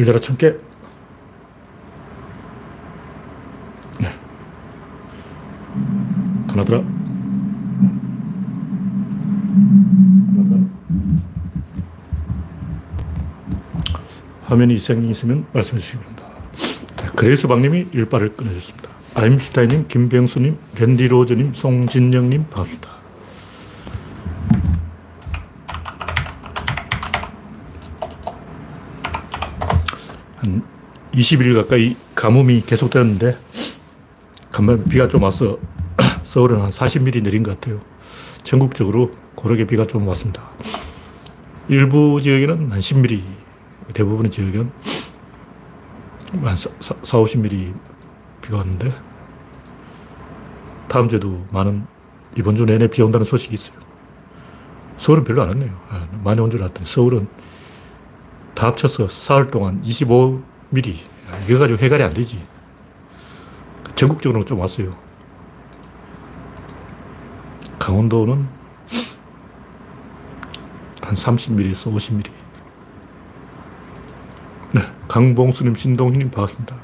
들려라 천개. 네. 가나더라. 화면이 이상이 있으면 말씀해 주시기 바랍니다. 네, 그레이스 박님이 일발을 끊어줬습니다. 아임슈타인님, 김병수님, 랜디로즈님, 송진영님 반갑습니다. 한 20일 가까이 가뭄이 계속되었는데 간만에 비가 좀 와서 서울은 한 40mm 내린 것 같아요. 전국적으로 고르게 비가 좀 왔습니다. 일부 지역에는 한 10mm, 대부분의 지역은 한 4, 50mm 비가 왔는데 다음 주에도 많은 이번 주 내내 비 온다는 소식이 있어요. 서울은 별로 안 왔네요. 아, 많이 온 줄 알았더니 서울은 다 합쳐서 사흘 동안 25mm. 이거 가지고 해결이 안 되지. 전국적으로 좀 왔어요. 강원도는 한 30mm에서 50mm. 네, 강봉수님, 신동희님 반갑습니다.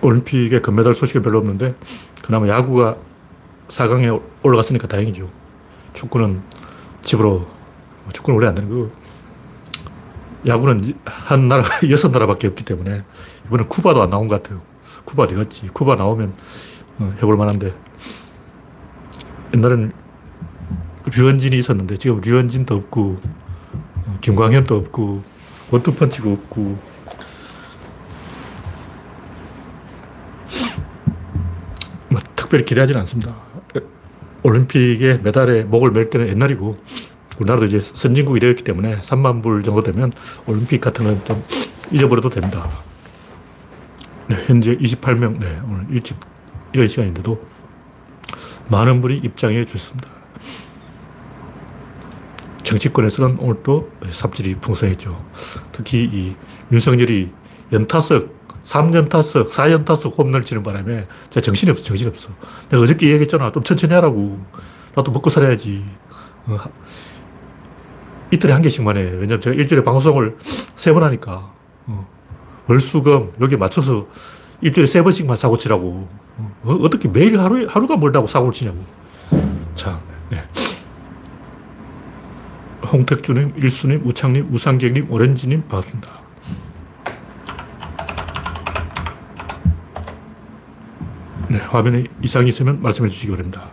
올림픽에 금메달 소식은 별로 없는데 그나마 야구가 4강에 올라갔으니까 다행이죠. 축구는 집으로 축구는 원래 안 되는 거고 야구는 한 나라 여섯 나라밖에 없기 때문에 이번엔 쿠바도 안 나온 것 같아요. 쿠바 어디 갔지? 쿠바 나오면 어, 해볼 만한데 옛날에는 류현진이 있었는데 지금 류현진도 없고 어, 김광현도 없고 원투펀치가 없고 특별히 기대하지는 않습니다. 올림픽에 메달에 목을 맬 때는 옛날이고 우리나라도 이제 선진국이 되었기 때문에 3만 불 정도 되면 올림픽 같은 건 좀 잊어버려도 됩니다. 네, 현재 28명, 네, 오늘 일찍 이런 시간인데도 많은 분이 입장해 주셨습니다. 정치권에서는 오늘 또 삽질이 풍성했죠. 특히 이 윤석열이 연타석 3연타석, 4연타석 홈런을 치는 바람에 제가 정신이 없어, 정신이 없어. 내가 어저께 얘기했잖아. 좀 천천히 하라고. 나도 먹고 살아야지. 어, 이틀에 한 개씩만 해. 왜냐면 제가 일주일에 방송을 세 번 하니까. 어, 월수금, 여기 맞춰서 일주일에 세 번씩만 사고 치라고. 어, 떻게 매일 하루, 하루가 멀다고 사고를 치냐고. 참, 네. 홍택주님, 일수님, 우창님, 우상객님, 오렌지님, 반갑습니다. 네, 화면에 이상이 있으면 말씀해 주시기 바랍니다.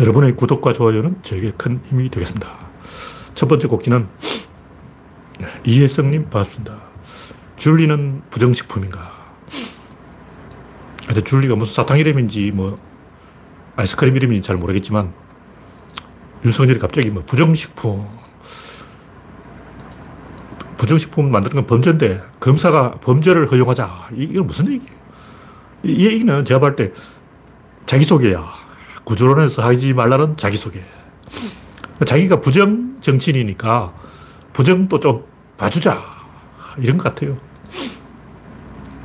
여러분의 구독과 좋아요는 저에게 큰 힘이 되겠습니다. 첫 번째 곡기는 이혜성님 반갑습니다. 줄리는 부정식품인가? 줄리가 무슨 사탕 이름인지 뭐 아이스크림 이름인지 잘 모르겠지만 윤석열이 갑자기 뭐 부정식품 부정식품 만드는 건 범죄인데 검사가 범죄를 허용하자 이건 무슨 얘기예요? 이 얘기는 제가 볼 때 자기소개야. 구조론에서 하지 말라는 자기소개. 자기가 부정 정치인이니까 부정도 좀 봐주자. 이런 것 같아요.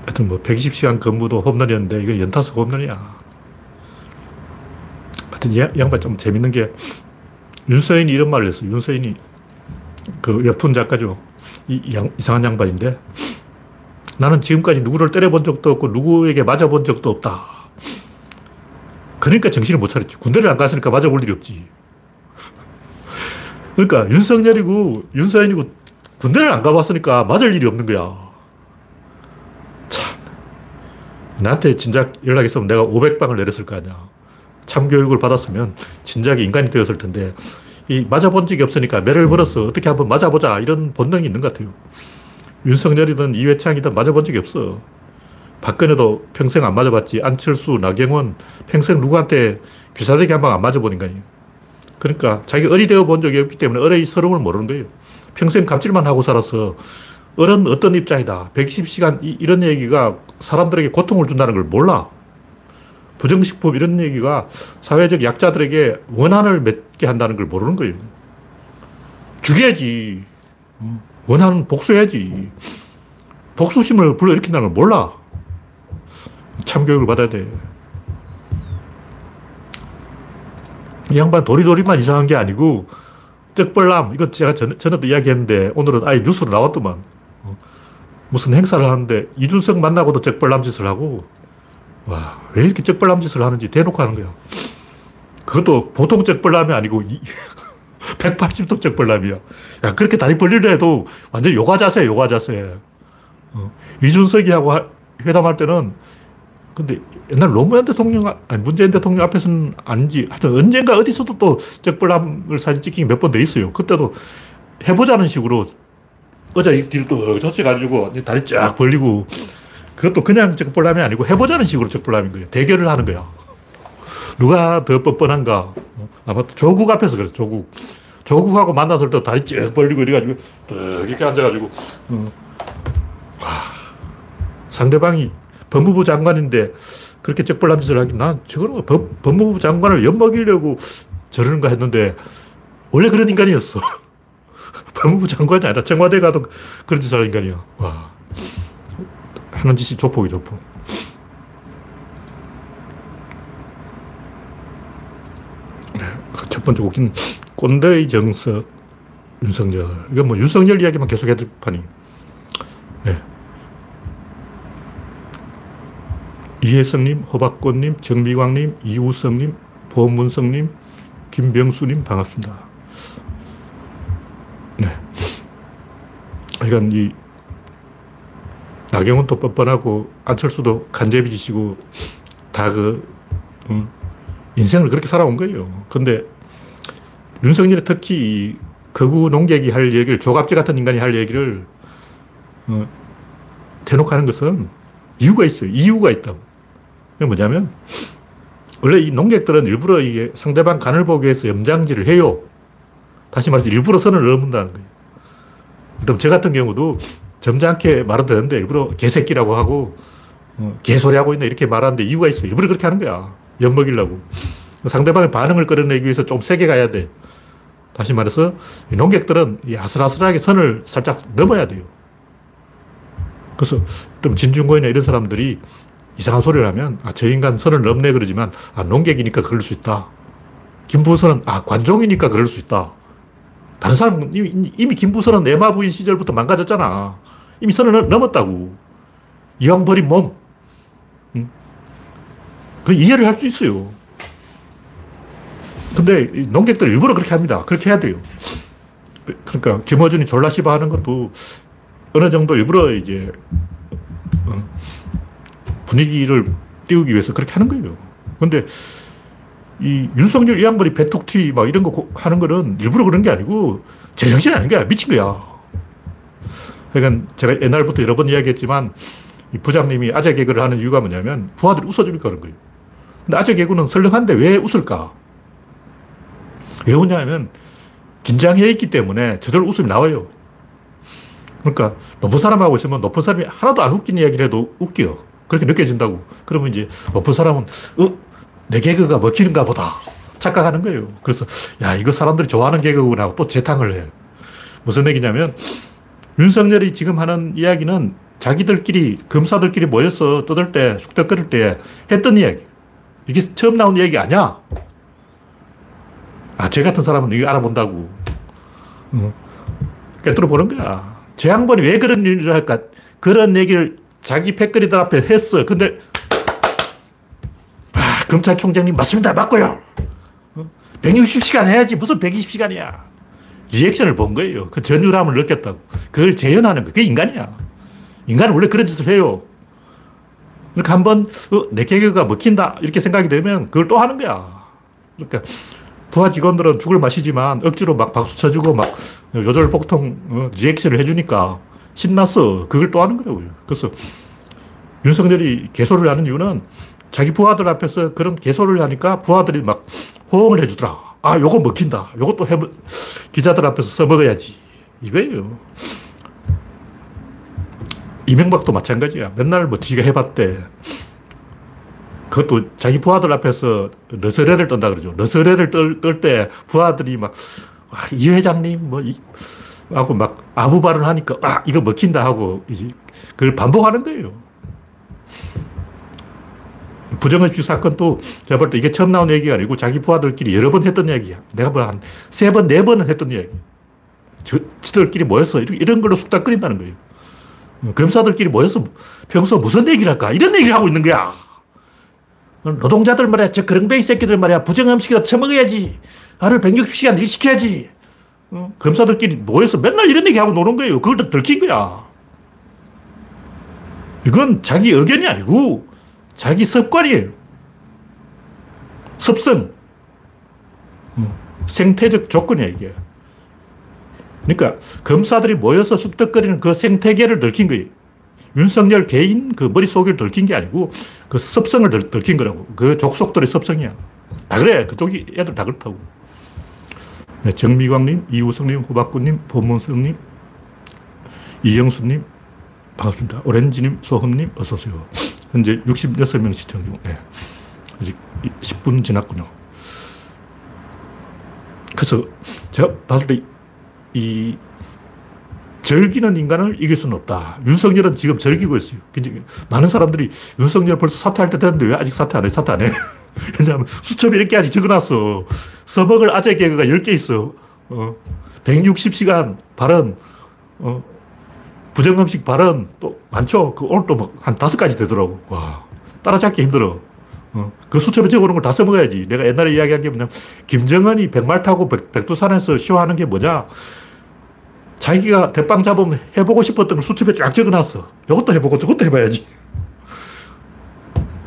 하여튼 뭐 120시간 근무도 홈런이었는데 이거 연타수 홈런이야. 하여튼 이 양반 좀 재밌는 게 윤서인이 이런 말을 했어. 윤서인이 그 웹툰 작가죠. 이 양, 이상한 양반인데 나는 지금까지 누구를 때려본 적도 없고 누구에게 맞아본 적도 없다. 그러니까 정신을 못 차렸지. 군대를 안 갔으니까 맞아볼 일이 없지. 그러니까 윤석열이고 윤서인이고 군대를 안 가봤으니까 맞을 일이 없는 거야. 참. 나한테 진작 연락했으면 내가 500방을 내렸을 거 아니야. 참교육을 받았으면 진작에 인간이 되었을 텐데 이 맞아본 적이 없으니까 매를 벌어서 어떻게 한번 맞아보자 이런 본능이 있는 것 같아요. 윤석열이든 이회창이든 맞아본 적이 없어. 박근혜도 평생 안 맞아봤지. 안철수, 나경원 평생 누구한테 귀사대기 한방 안 맞아본 인간이에요. 그러니까 자기 어리 되어 본 적이 없기 때문에 어의 서름을 모르는 거예요. 평생 갑질만 하고 살아서 어른 어떤 입장이다. 120시간 이, 런 얘기가 사람들에게 고통을 준다는 걸 몰라. 부정식품 이런 얘기가 사회적 약자들에게 원한을 맺게 한다는 걸 모르는 거예요. 죽여야지. 음. 원하는 복수해야지. 복수심을 불러일으킨다는 걸 몰라. 참교육을 받아야 돼. 이 양반 도리도리만 이상한 게 아니고 적벌남, 이거 제가 전, 전에도 이야기했는데, 오늘은 아예 뉴스로 나왔더만. 어, 무슨 행사를 하는데, 이준석 만나고도 적벌남 짓을 하고, 와, 왜 이렇게 적벌남 짓을 하는지 대놓고 하는 거야. 그것도 보통 적벌남이 아니고, 180도 적벌남이야. 야, 그렇게 다리 벌리려 해도 완전 요가 자세, 요가 자세. 어, 이준석이 하고 회담할 때는 근데 옛날 노무현 대통령, 아니 문재인 대통령 앞에서는 아닌지 하여튼 언젠가 어디서도 또 적불남을 사진 찍힌 게 몇 번 돼 있어요. 그때도 해보자는 식으로 의자 뒤로 또 젖혀가지고 다리 쫙 벌리고 그것도 그냥 적불남이 아니고 해보자는 식으로 적불남인 거예요. 대결을 하는 거야. 누가 더 뻔뻔한가. 아마 조국 앞에서 그랬어, 조국. 조국하고 만났을 때 다리 쭉 벌리고 이래가지고 이렇게 앉아가지고 어. 와, 상대방이 법무부 장관인데 그렇게 쩍벌남 짓을 하긴 난 저거는 법, 법무부 장관을 엿먹이려고 저러는가 했는데 원래 그런 인간이었어. 법무부 장관이 아니라 청와대 가도 그런 짓을 하는 인간이야. 와. 하는 짓이 조폭이 조폭. 네, 그첫 번째 곡기는 꼰대의 정석, 윤석열. 이건 뭐 윤석열 이야기만 계속 해줄 판이. 네. 이혜성님, 호박꽃님, 정미광님, 이우성님, 보문성님, 김병수님 반갑습니다. 네. 그러니까 이 나경원도 뻔뻔하고 안철수도 간제비 지시고 다그 음, 인생을 그렇게 살아온 거예요. 근데 윤석열이 특히 거구 농객이 할 얘기를 조갑지 같은 인간이 할 얘기를 어, 대놓고 하는 것은 이유가 있어요. 이유가 있다고. 그게 뭐냐면, 원래 이 농객들은 일부러 이게 상대방 간을 보기 위해서 염장질을 해요. 다시 말해서 일부러 선을 넘는다는 거예요. 그럼 저 같은 경우도 점잖게 말은 되는데 일부러 개새끼라고 하고, 어, 개소리하고 있네 이렇게 말하는데 이유가 있어. 일부러 그렇게 하는 거야. 엿먹이려고. 상대방의 반응을 끌어내기 위해서 좀 세게 가야 돼. 다시 말해서 농객들은 아슬아슬하게 선을 살짝 넘어야 돼요. 그래서 좀 진중권이나 이런 사람들이 이상한 소리를 하면 아, 저 인간 선을 넘네 그러지만 아, 농객이니까 그럴 수 있다. 김부선은 아, 관종이니까 그럴 수 있다. 다른 사람은 이미, 이미 김부선은 내마 부인 시절부터 망가졌잖아. 이미 선을 넘었다고. 이왕 버린 몸. 응? 그 이해를 할 수 있어요. 근데 농객들 일부러 그렇게 합니다. 그렇게 해야 돼요. 그러니까 김어준이 졸라 씨바 하는 것도 어느 정도 일부러 이제 어, 분위기를 띄우기 위해서 그렇게 하는 거예요. 근데 이 윤석열 이 양반이 배툭튀 막 이런 거 하는 거는 일부러 그런 게 아니고 제정신이 아닌 거야. 미친 거야. 그러니까 제가 옛날부터 여러 번 이야기했지만 이 부장님이 아재 개그를 하는 이유가 뭐냐면 부하들이 웃어주니까 그런 거예요. 근데 아재 개그는 설렁한데 왜 웃을까? 왜 웃냐면 긴장해 있기 때문에 저절로 웃음이 나와요. 그러니까 높은 사람하고 있으면 높은 사람이 하나도 안 웃긴 이야기를 해도 웃겨. 그렇게 느껴진다고. 그러면 이제 높은 사람은, 어, 내 개그가 먹히는가 보다. 착각하는 거예요. 그래서, 야, 이거 사람들이 좋아하는 개그구나 하고 또 재탕을 해. 무슨 얘기냐면, 윤석열이 지금 하는 이야기는 자기들끼리, 검사들끼리 모여서 떠들 때, 숙덕거릴 때 했던 이야기. 이게 처음 나온 이야기 아니야. 아, 쟤 같은 사람은 이거 알아본다고. 어. 깨뚫어 보는 거야. 제 양반이 왜 그런 일을 할까? 그런 얘기를 자기 패거리들 앞에 했어. 근데, 아, 검찰총장님, 맞습니다. 맞고요. 160시간 해야지. 무슨 120시간이야. 리액션을 본 거예요. 그 전율함을 느꼈다고. 그걸 재현하는 거. 그게 인간이야. 인간은 원래 그런 짓을 해요. 그러니까 한 번, 어, 내 개그가 먹힌다. 이렇게 생각이 되면 그걸 또 하는 거야. 그러니까 부하 직원들은 죽을 맛이지만 억지로 막 박수 쳐주고 막 요절 폭통 어, 리액션을 해주니까 신났어. 그걸 또 하는 거라고요. 그래서 윤석열이 개소를 하는 이유는 자기 부하들 앞에서 그런 개소를 하니까 부하들이 막 호응을 해주더라. 아, 요거 먹힌다. 요것도 해, 기자들 앞에서 써먹어야지. 이거예요. 이명박도 마찬가지야. 맨날 뭐 지가 해봤대. 그것도 자기 부하들 앞에서 너스레를 떤다 그러죠. 너스레를 떨, 떨때 부하들이 막, 와, 이 회장님, 뭐, 이, 하고 막 아무 발언 하니까, 아, 이거 먹힌다 하고, 이제 그걸 반복하는 거예요. 부정의식 사건도 제가 볼 때 이게 처음 나온 얘기가 아니고 자기 부하들끼리 여러 번 했던 얘기야. 내가 뭐한세 번, 네 번은 했던 얘기. 저, 지들끼리 모여서 이런 걸로 숙닥 끓인다는 거예요. 검사들끼리 모여서 평소 무슨 얘기를 할까? 이런 얘기를 하고 있는 거야. 노동자들 말이야, 저 그렁뱅이 새끼들 말이야, 부정음식이라도 처먹어야지. 하루 160시간 일 시켜야지. 어? 검사들끼리 모여서 맨날 이런 얘기 하고 노는 거예요. 그걸 다 들킨 거야. 이건 자기 의견이 아니고 자기 습관이에요. 습성. 어, 생태적 조건이야, 이게. 그러니까 검사들이 모여서 쑥덕거리는 그 생태계를 들킨 거예요. 윤석열 개인 그 머릿속을 들킨 게 아니고 그 습성을 들, 킨 거라고. 그 족속들의 습성이야. 다 그래. 그쪽이 애들 다 그렇다고. 네, 정미광님, 이우성님, 후박구님, 본문성님, 이영수님, 반갑습니다. 오렌지님, 소흠님, 어서오세요. 현재 66명 시청 중. 네. 아직 10분 지났군요. 그래서 제가 봤을 때이 즐기는 인간을 이길 수는 없다. 윤석열은 지금 즐기고 있어요. 많은 사람들이 윤석열 벌써 사퇴할 때 됐는데 왜 아직 사퇴 안 해? 사퇴 안 해? 왜냐하면 수첩이 이렇게 아직 적어놨어. 써먹을 아재 개그가 10개 있어. 어, 160시간 발언, 어, 부정음식 발언 또 많죠. 그 오늘 또한 다섯 가지 되더라고. 와, 따라잡기 힘들어. 어, 그 수첩에 적어놓은 걸 다 써먹어야지. 내가 옛날에 이야기한 게 뭐냐면, 김정은이 백말 타고 백, 백두산에서 쇼하는 게 뭐냐. 자기가 대빵 잡으면 해보고 싶었던 걸 수첩에 쫙 적어놨어. 이것도 해보고 저것도 해봐야지.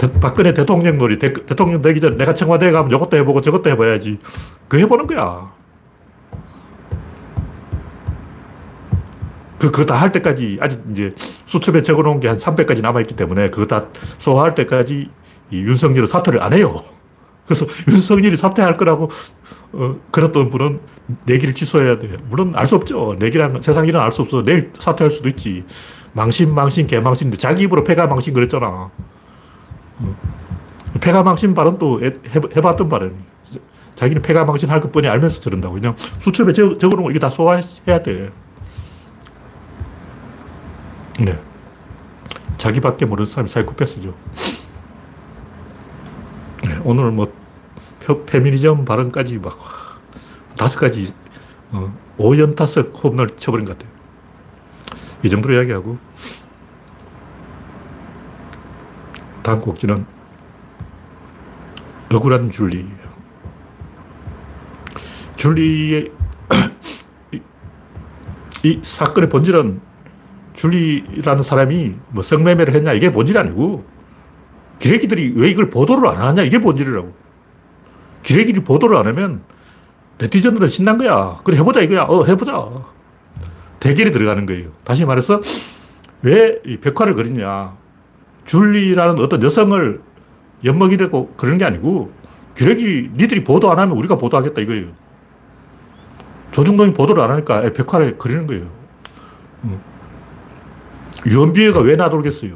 대, 박근혜 대통령 놀이, 대, 통령 되기 전에 내가 청와대에 가면 이것도 해보고 저것도 해봐야지. 그 해보는 거야. 그, 그거 다 할 때까지 아직 이제 수첩에 적어 놓은 게 한 300까지 남아있기 때문에 그거 다 소화할 때까지 이 윤석열은 사퇴를 안 해요. 그래서 윤석열이 사퇴할 거라고 어, 그랬던 분은 내기를 취소해야 돼. 물론 알 수 없죠. 내기라는 세상 일은 알 수 없어. 내일 사퇴할 수도 있지. 망신, 망신, 개망신인데 자기 입으로 폐가 망신 그랬잖아. 어. 폐가 망신 발언도 해봤던 발언이. 자기는 폐가 망신 할 것뿐이 알면서 저런다고. 그냥 수첩에 적, 어놓은 거 이게 다 소화해야 돼. 네. 자기밖에 모르는 사람이 사이코패스죠. 네, 오늘 뭐 페 미니즘 발언까지 막 다섯 가지 어, 오연타석 홈런을 쳐버린 것 같아요. 이 정도로 이야기하고 다음 곡지는 억울한 줄리. 줄리의 이, 이 사건의 본질은 줄리라는 사람이 뭐 성매매를 했냐 이게 본질이 아니고 기레기들이 왜 이걸 보도를 안 하냐 이게 본질이라고. 기레기를 보도를 안 하면 네티즌들은 신난 거야. 그래, 해보자 이거야. 어, 해보자. 대결이 들어가는 거예요. 다시 말해서 왜이 벽화를 그리냐. 줄리라는 어떤 여성을 엿먹이려고 그런 게 아니고 기레기 니들이 보도 안 하면 우리가 보도하겠다 이거예요. 조중동이 보도를 안 하니까 벽화를 그리는 거예요. 음. 유언비어가 왜 나돌겠어요?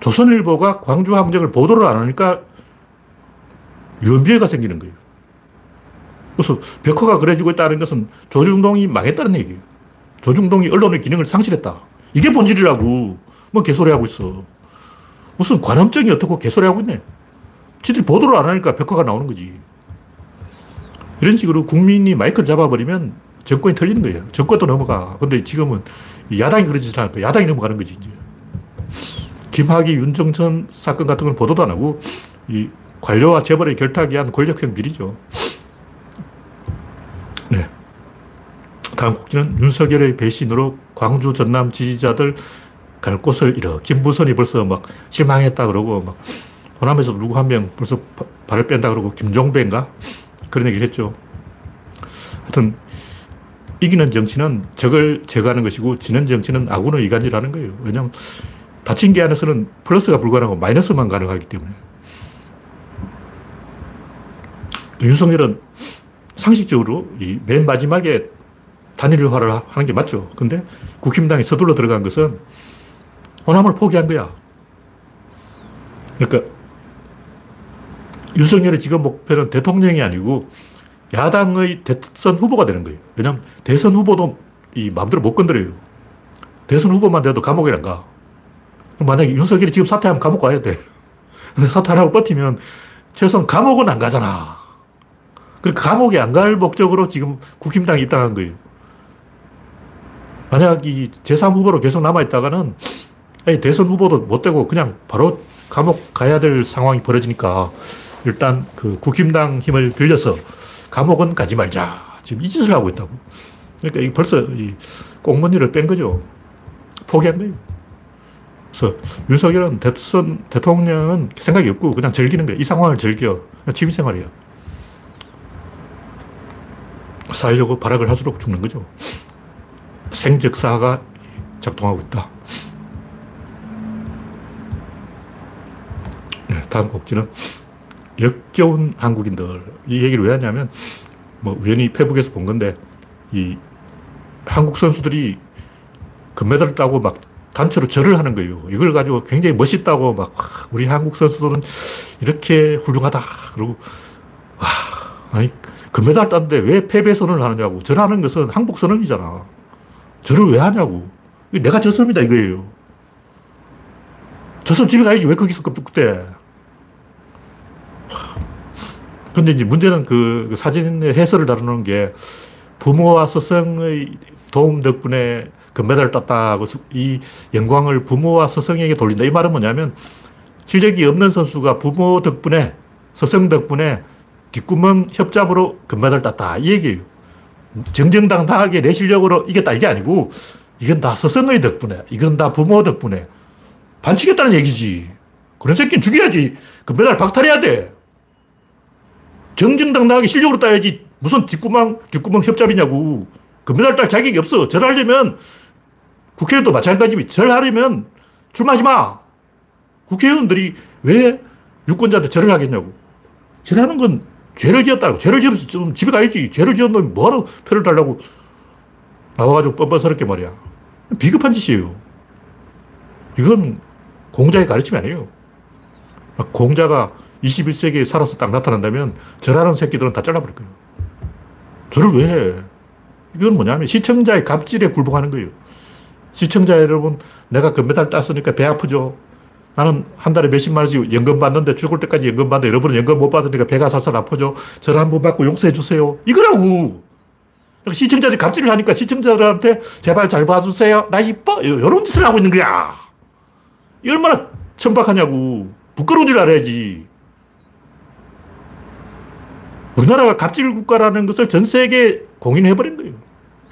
조선일보가 광주 항쟁을 보도를 안 하니까 유언비어가 생기는 거예요. 그래서 벽화가 그려지고 있다는 것은 조중동이 망했다는 얘기예요. 조중동이 언론의 기능을 상실했다. 이게 본질이라고. 뭐 개소리 하고 있어. 무슨 관험증이 어떻고 개소리 하고 있네. 지들이 보도를 안 하니까 벽화가 나오는 거지. 이런 식으로 국민이 마이크를 잡아버리면 정권이 털리는 거예요. 정권도 넘어가. 근데 지금은 야당이 그러지 않을 야당이 넘어가는 거지, 이제. 김학의, 윤정천 사건 같은 건 보도도 안 하고, 이 관료와 재벌의 결탁이 한 권력형 비리죠. 네. 다음 곡지는 윤석열의 배신으로 광주 전남 지지자들 갈 곳을 잃어. 김부선이 벌써 막 실망했다 그러고 막 호남에서 누구 한 명 벌써 발을 뺀다 그러고 김종배인가? 그런 얘기를 했죠. 하여튼 이기는 정치는 적을 제거하는 것이고 지는 정치는 아군을 이간질하는 거예요. 왜냐하면 다친 게 안에서는 플러스가 불가능하고 마이너스만 가능하기 때문에. 윤석열은 상식적으로 이 맨 마지막에 단일화를 하는 게 맞죠. 근데 국힘당이 서둘러 들어간 것은 호남을 포기한 거야. 그러니까 윤석열의 지금 목표는 대통령이 아니고 야당의 대선 후보가 되는 거예요. 왜냐하면 대선 후보도 이 마음대로 못 건드려요. 대선 후보만 돼도 감옥에 안 가. 만약에 윤석열이 지금 사퇴하면 감옥 가야 돼. 근데 사퇴 안 하고 버티면 최소한 감옥은 안 가잖아. 그 감옥에 안 갈 목적으로 지금 국힘당에 입당한 거예요. 만약 이 제3후보로 계속 남아있다가는 대선 후보도 못 되고 그냥 바로 감옥 가야 될 상황이 벌어지니까 일단 그 국힘당 힘을 빌려서 감옥은 가지 말자. 지금 이 짓을 하고 있다고. 그러니까 이 벌써 이 꽁무니를 뺀 거죠. 포기한 거예요. 그래서 윤석열은 대선, 대통령은 생각이 없고 그냥 즐기는 거예요. 이 상황을 즐겨. 취미생활이에요. 살려고 발악을 할수록 죽는 거죠. 생적사가 작동하고 있다. 다음 곡지는 역겨운 한국인들. 이 얘기를 왜 하냐면, 뭐, 우연히 페북에서 본 건데, 이 한국 선수들이 금메달을 따고 막 단체로 절을 하는 거예요. 이걸 가지고 굉장히 멋있다고 막, 우리 한국 선수들은 이렇게 훌륭하다. 그러고, 와, 아니, 금메달 땄는데 왜 패배 선언을 하느냐고. 절하는 것은 항복 선언이잖아. 절을 왜 하냐고. 내가 졌습니다, 이거예요. 졌으면 집에 가야지. 왜 거기서 그때. 근데 이제 문제는 그, 그 사진의 해설을 다루는 게 부모와 스승의 도움 덕분에 금메달을 땄다고 이 영광을 부모와 스승에게 돌린다. 이 말은 뭐냐면 실력이 없는 선수가 부모 덕분에 스승 덕분에 뒷구멍 협잡으로 금메달을 땄다. 이 얘기예요. 정정당당하게 내 실력으로 이겼다. 이게 아니고 이건 다 스승의 덕분에 이건 다 부모 덕분에 반칙했다는 얘기지. 그런 새끼는 죽여야지. 금메달 박탈해야 돼. 정정당당하게 실력으로 따야지 무슨 뒷구멍, 뒷구멍 협잡이냐고. 금메달 딸 자격이 없어. 절하려면 국회의원도 마찬가지지. 절하려면 출마하지 마. 국회의원들이 왜 유권자한테 절을 하겠냐고. 절하는 건 죄를 지었다고. 죄를 좀 집에 가야지. 죄를 지은 놈이 뭐하러 표를 달라고 나와가지고 뻔뻔스럽게 말이야. 비겁한 짓이에요. 이건 공자의 가르침이 아니에요. 공자가 21세기에 살아서 딱 나타난다면 절하는 새끼들은 다 잘라버릴 거예요. 저를 왜 해? 이건 뭐냐면 시청자의 갑질에 굴복하는 거예요. 시청자 여러분, 내가 금메달 땄으니까 배 아프죠? 나는 한 달에 몇십만 원씩 연금 받는데 죽을 때까지 연금 받는데 여러분은 연금 못 받으니까 배가 살살 아프죠? 저를 한 번 받고 용서해 주세요. 이거라고! 시청자들이 갑질을 하니까 시청자들한테 제발 잘 봐주세요. 나 이뻐! 이런 짓을 하고 있는 거야. 얼마나 천박하냐고. 부끄러운 줄 알아야지. 우리나라가 갑질 국가라는 것을 전 세계에 공인해버린 거예요.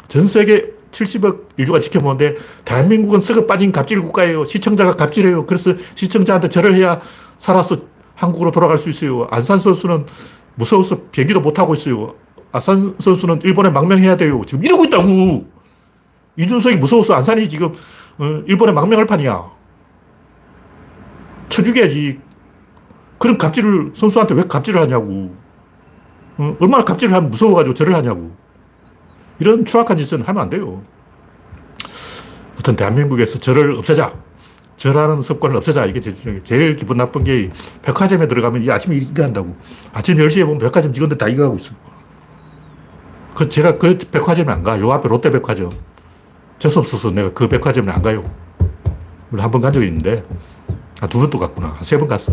전 세계 70억 인류가 지켜보는데 대한민국은 썩어 빠진 갑질 국가예요. 시청자가 갑질해요. 그래서 시청자한테 절을 해야 살아서 한국으로 돌아갈 수 있어요. 안산 선수는 무서워서 비행기도 못하고 있어요. 안산 선수는 일본에 망명해야 돼요. 지금 이러고 있다고. 이준석이 무서워서 안산이 지금 어, 일본에 망명할 판이야. 쳐죽여야지. 그런 갑질을 선수한테 왜 갑질을 하냐고. 어, 얼마나 갑질을 하면 무서워가지고 절을 하냐고. 이런 추악한 짓은 하면 안 돼요. 어떤 대한민국에서 절을 없애자. 절하는 습관을 없애자. 이게 제일, 제일 기분 나쁜 게 백화점에 들어가면 이 아침에 이거 한다고. 아침 10시에 보면 백화점 직원들 다 이거 하고 있어. 그 제가 그 백화점에 안 가. 요 앞에 롯데 백화점. 재수 없어서 내가 그 백화점에 안 가요. 물론 한 번 간 적이 있는데, 아, 두 번 또 갔구나. 세 번 갔어.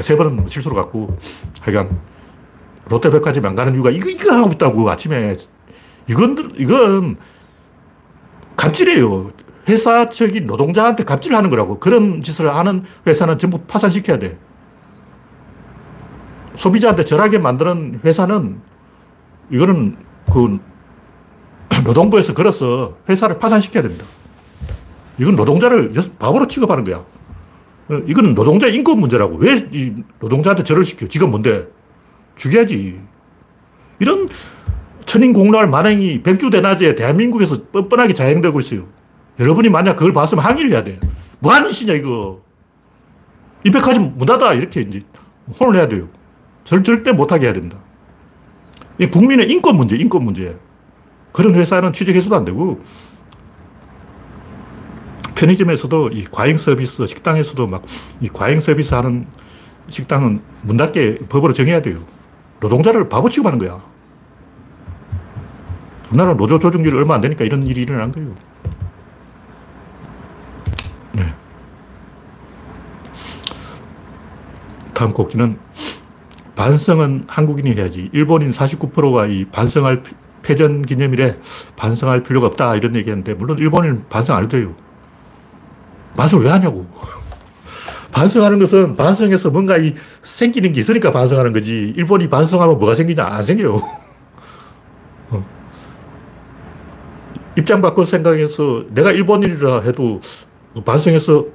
세 번은 실수로 갔고, 하여간, 롯데백화점 안 가는 이유가 이거, 이거 하고 있다고, 아침에. 이건, 이건 갑질이에요. 회사 측이 노동자한테 갑질을 하는 거라고. 그런 짓을 하는 회사는 전부 파산시켜야 돼. 소비자한테 절하게 만드는 회사는 이거는 그 노동부에서 걸어서 회사를 파산시켜야 됩니다. 이건 노동자를 바보로 취급하는 거야. 이건 노동자 인권 문제라고. 왜 노동자한테 절을 시켜? 지가 뭔데? 죽여야지. 이런 천인공노할 만행이 백주대낮에 대한민국에서 뻔뻔하게 자행되고 있어요. 여러분이 만약 그걸 봤으면 항의를 해야 돼. 뭐 하는 짓이냐, 이거. 문 닫아. 이렇게 이제 혼을 내야 돼요. 절, 절대 못하게 해야 됩니다. 이 국민의 인권 문제, 인권 문제. 그런 회사는 취직해서도 안 되고, 편의점에서도 이 과잉 서비스, 식당에서도 막 이 과잉 서비스 하는 식당은 문 닫게 법으로 정해야 돼요. 노동자를 바보 취급하는 거야. 우리나라 노조 조정률이 얼마 안 되니까 이런 일이 일어난 거예요. 네. 다음 곡기는 반성은 한국인이 해야지. 일본인 49%가 이 반성할 패전 기념일에 반성할 필요가 없다 이런 얘기했는데 물론 일본인 반성 안 해도 돼요. 반성을 왜 하냐고. 반성하는 것은 반성해서 뭔가 이 생기는 게 있으니까 반성하는 거지. 일본이 반성하면 뭐가 생기냐? 안 생겨요. 어. 입장 바꿔 생각해서 내가 일본인이라 해도 반성해서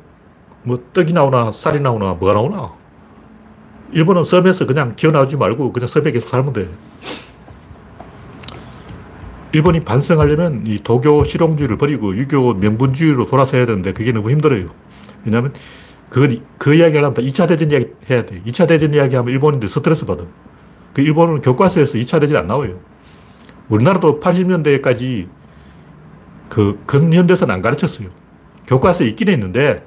뭐 떡이 나오나 쌀이 나오나 뭐가 나오나. 일본은 섬에서 그냥 기어 나오지 말고 그냥 섬에 계속 살면 돼. 일본이 반성하려면 이 도교 실용주의를 버리고 유교 명분주의로 돌아서야 되는데 그게 너무 힘들어요. 왜냐하면 그건, 그 이야기 하려면 2차 대전 이야기 해야 돼. 2차 대전 이야기 하면 일본인들 스트레스 받아. 그 일본은 교과서에서 2차 대전 안 나와요. 우리나라도 80년대까지 그 근현대사는 안 가르쳤어요. 교과서에 있긴 했는데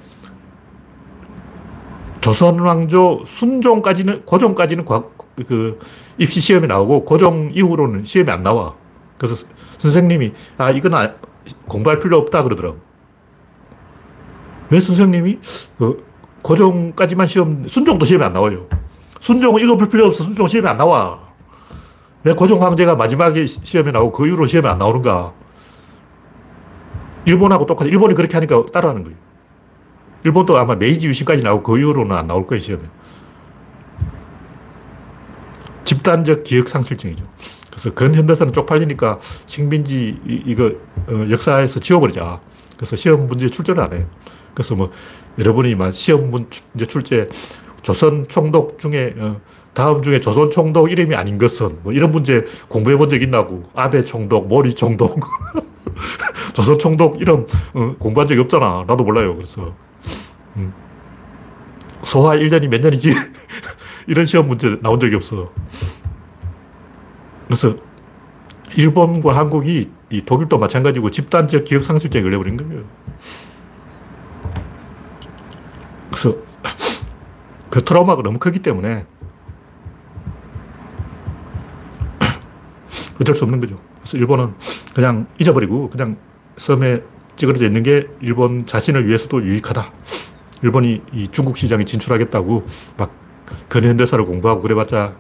조선왕조 순종까지는, 고종까지는 그 입시 시험에 나오고 고종 이후로는 시험에 안 나와. 그래서 선생님이, 아, 이건 아, 공부할 필요 없다 그러더라고. 왜 선생님이 그 고종까지만 시험, 순종도 시험에 안 나와요. 순종은 읽어볼 필요 없어. 순종 시험에 안 나와. 왜 고종 황제가 마지막에 시험에 나오고 그 이후로 시험에 안 나오는가? 일본하고 똑같아. 일본이 그렇게 하니까 따라하는 거예요. 일본도 아마 메이지 유신까지 나오고 그 이후로는 안 나올 거예요, 시험에. 집단적 기억 상실증이죠. 그래서 근현대사는 쪽팔리니까 식민지 이거 어, 역사에서 지워버리자. 그래서 시험 문제 출제를 안 해요. 그래서 뭐 여러분이 막 시험 문제 출제 조선 총독 중에 어, 다음 중에 조선 총독 이름이 아닌 것은 뭐 이런 문제 공부해 본 적 있나고 아베 총독, 모리 총독, 조선 총독 이름 어, 공부한 적이 없잖아. 나도 몰라요. 그래서 음. 소화 1년이 몇 년이지? 이런 시험 문제 나온 적이 없어. 그래서 일본과 한국이 이 독일도 마찬가지고 집단적 기억 상실증에 걸려버린 거예요. 그래서 그 트라우마가 너무 크기 때문에 어쩔 수 없는 거죠. 그래서 일본은 그냥 잊어버리고 그냥 섬에 찌그러져 있는 게 일본 자신을 위해서도 유익하다. 일본이 이 중국 시장에 진출하겠다고 막 근현대사를 공부하고 그래봤자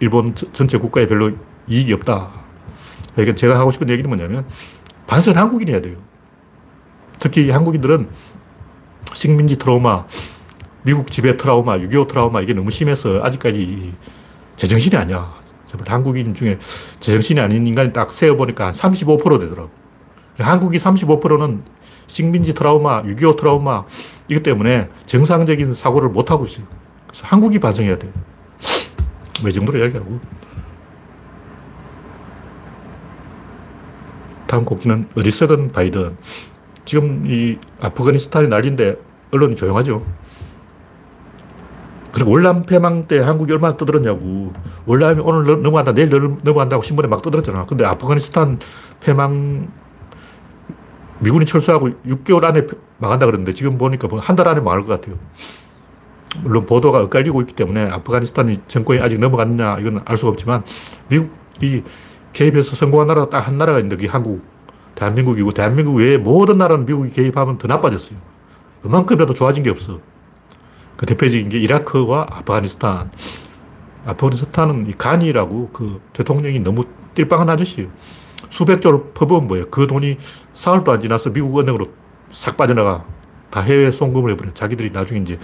일본 전체 국가에 별로 이익이 없다. 그러니까 제가 하고 싶은 얘기는 뭐냐면 반성은 한국인이 해야 돼요. 특히 한국인들은 식민지 트라우마, 미국 지배 트라우마, 6.25 트라우마 이게 너무 심해서 아직까지 제정신이 아니야. 한국인 중에 제정신이 아닌 인간이 딱 세어보니까 한 35% 되더라고. 한국이 35%는 식민지 트라우마, 6.25 트라우마 이것 때문에 정상적인 사고를 못하고 있어요. 그래서 한국이 반성해야 돼. 왜 정도로 이야기하고. 다음 곡기는 어리석은 바이든. 지금 이 아프가니스탄이 난리인데 언론이 조용하죠. 그리고 월남 패망 때 한국이 얼마나 떠들었냐고. 월남이 오늘 넘어간다, 내일 넘어간다고 신문에 막 떠들었잖아. 근데 아프가니스탄 패망 미군이 철수하고 6개월 안에 망한다 그랬는데 지금 보니까 뭐 한달 안에 망할 것 같아요. 물론 보도가 엇갈리고 있기 때문에 아프가니스탄이 정권이 아직 넘어갔냐 이건 알 수가 없지만 미국이 개입해서 성공한 나라가 딱 한 나라가 있는데 그게 한국, 대한민국이고 대한민국 외에 모든 나라는 미국이 개입하면 더 나빠졌어요. 그만큼이라도 좋아진 게 없어. 그 대표적인 게 이라크와 아프가니스탄. 아프가니스탄은 이 간이라고 그 대통령이 너무 띨빵한 아저씨예요. 수백 조를 퍼부은 거예요. 그 돈이 사흘도 안 지나서 미국 은행으로 싹 빠져나가. 다 해외 송금을 해버려. 자기들이 나중에 이제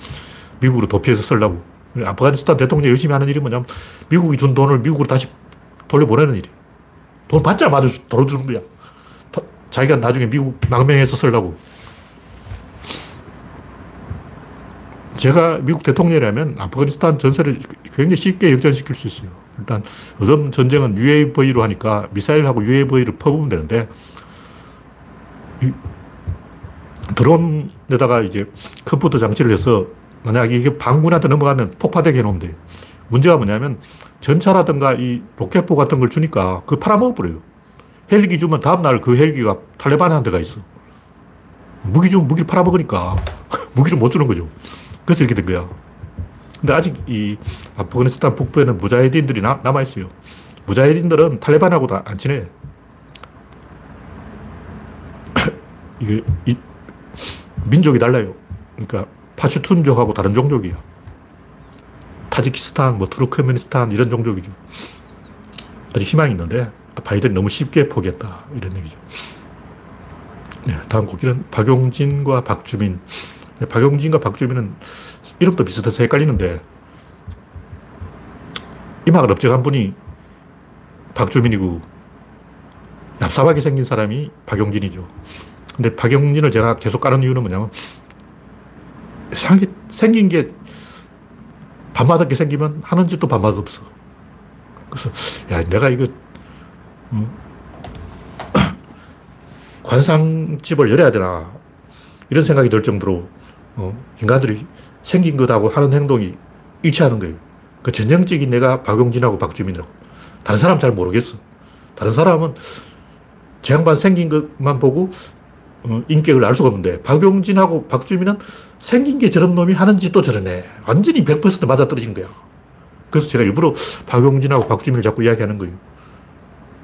미국으로 도피해서 쓰려고. 아프가니스탄 대통령이 열심히 하는 일이 뭐냐면 미국이 준 돈을 미국으로 다시 돌려보내는 일이에요. 돈 받자마자 돌려주는 거야. 자기가 나중에 미국 망명해서 쓰려고. 제가 미국 대통령이라면 아프가니스탄 전세를 굉장히 쉽게 역전시킬 수 있어요. 일단 요즘 전쟁은 UAV로 하니까 미사일하고 UAV를 퍼부으면 되는데 드론에다가 이제 컴퓨터 장치를 해서 만약 이게 반군한테 넘어가면 폭파되게 해놓으면 돼요. 문제가 뭐냐면 전차라든가 이 로켓포 같은 걸 주니까 그걸 팔아먹어버려요. 헬기 주면 다음날 그 헬기가 탈레반한테 가 있어. 무기 주면 무기를 팔아먹으니까 무기를 못 주는 거죠. 그래서 이렇게 된 거야. 근데 아직 이 아프가니스탄 북부에는 무자헤딘들이 나, 남아있어요. 무자헤딘들은 탈레반하고도 안 친해. 이게, 이, 민족이 달라요. 그러니까 파슈툰족하고 다른 종족이야. 타지키스탄, 뭐 투르크메니스탄 이런 종족이죠. 아직 희망이 있는데 바이든이 너무 쉽게 포기했다 이런 얘기죠. 네, 다음 곡기는 박용진과 박주민. 네, 박용진과 박주민은 이름도 비슷해서 헷갈리는데 이막을 업적한 분이 박주민이고 얍삽하게 생긴 사람이 박용진이죠. 근데 박용진을 제가 계속 까는 이유는 뭐냐면 생긴 게 반맛없게 생기면 하는 짓도 반맛 없어. 그래서 야 내가 이거 음, 관상집을 열어야 되나 이런 생각이 들 정도로 어, 인간들이 생긴 것하고 하는 행동이 일치하는 거예요. 그 전형적인 내가 박용진하고 박주민이라고. 다른 사람 잘 모르겠어. 다른 사람은 제 양반 생긴 것만 보고 어, 인격을 알 수가 없는데 박용진하고 박주민은 생긴 게 저런 놈이 하는 짓도 저러네. 완전히 100% 맞아떨어진 거야. 그래서 제가 일부러 박용진하고 박주민을 자꾸 이야기하는 거예요.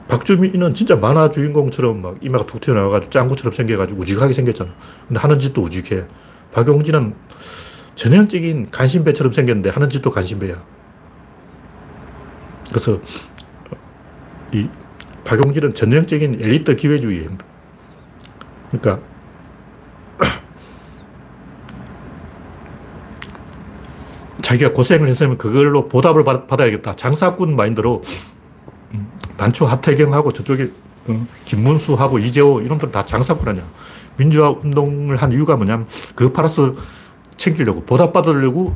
박주민은 진짜 만화 주인공처럼 막 이마가 툭 튀어나와가지고 짱구처럼 생겨가지고 우직하게 생겼잖아. 근데 하는 짓도 우직해. 박용진은 전형적인 간신배처럼 생겼는데 하는 짓도 간신배야. 그래서 이 박용진은 전형적인 엘리트 기회주의 그러니까 자기가 고생을 했으면 그걸로 보답을 받아야겠다. 장사꾼 마인드로 난초 음, 하태경하고 저쪽에 어, 김문수하고 이재호 이놈들 다 장사꾼 아니야. 민주화 운동을 한 이유가 뭐냐면 그거 팔아서 챙기려고 보답받으려고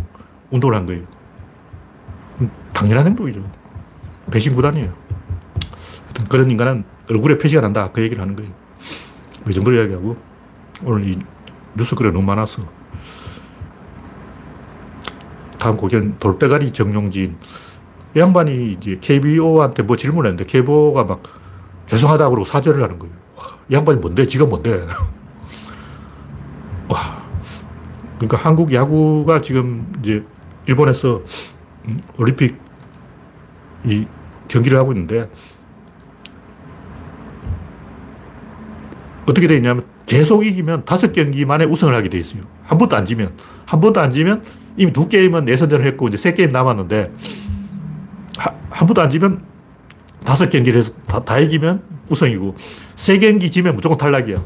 운동을 한 거예요. 음, 당연한 행동이죠. 배신구단이에요. 그런 인간은 얼굴에 표시가 난다. 그 얘기를 하는 거예요. 이 정도로 이야기하고 오늘 이 뉴스 글이 너무 많아서 다음 곡은 돌대가리 정용진. 이 양반이 이제 KBO한테 뭐 질문을 했는데 KBO가 막 죄송하다고 그러고 사죄를 하는 거예요. 양반이 뭔데? 지가 뭔데? 와. 그러니까 한국 야구가 지금 이제 일본에서 음, 올림픽 이 경기를 하고 있는데 어떻게 되어 있냐면 계속 이기면 다섯 경기 만에 우승을 하게 돼 있어요. 한 번도 안 지면. 한 번도 안 지면 이미 두 게임은 예선전을 했고 이제 세 게임 남았는데 하, 한 번도 안 지면 다섯 경기를 해서 다, 다 이기면 우승이고 세 경기 지면 무조건 탈락이야.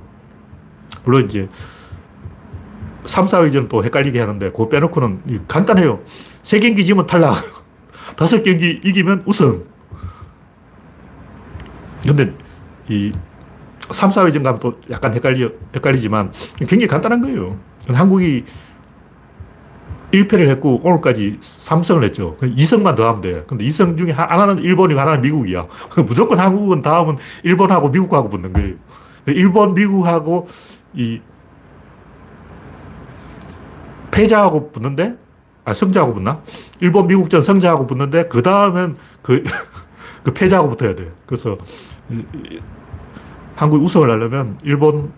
물론 이제 3, 4위전 또 헷갈리게 하는데 그거 빼놓고는 간단해요. 세 경기 지면 탈락. 다섯 경기 이기면 우승. 근데 이 3, 4위전 가면 또 약간 헷갈리, 헷갈리지만 굉장히 간단한 거예요. 한국이 1패를 했고 오늘까지 3승을 했죠. 2승만 더 하면 돼. 근데 2승 중에 하나는 일본이고 하나는 미국이야. 무조건 한국은 다음은 일본하고 미국하고 붙는 거예요. 일본, 미국하고 이 패자하고 붙는데 아, 성자하고 붙나? 일본, 미국전 성자하고 붙는데 그 다음엔 그, 그 패자하고 붙어야 돼. 그래서 한국이 우승을 하려면 일본,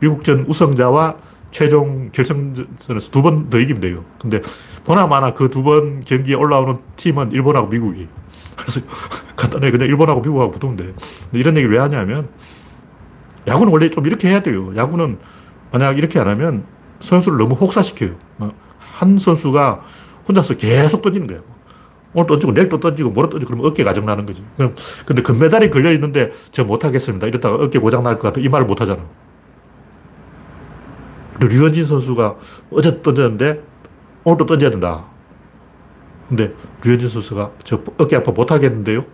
미국전 우승자와 최종 결승전에서 두 번 더 이기면 돼요. 근데 보나마나 그 두 번 경기에 올라오는 팀은 일본하고 미국이. 그래서 간단하게 그냥 일본하고 미국하고 붙으면 돼. 근데 이런 얘기를 왜 하냐면 야구는 원래 좀 이렇게 해야 돼요. 야구는 만약 이렇게 안 하면 선수를 너무 혹사시켜요. 한 선수가 혼자서 계속 던지는 거예요. 오늘 던지고 내일 또 던지고 모레 던지고 그러면 어깨 가정 나는 거지. 그럼 근데 금메달이 걸려 있는데 저 못하겠습니다. 이랬다가 어깨 고장 날 것 같아. 이 말을 못 하잖아. 류현진 선수가 어제 던졌는데 오늘도 던져야 된다. 근데 류현진 선수가 저 어깨 아파 못 하겠는데요?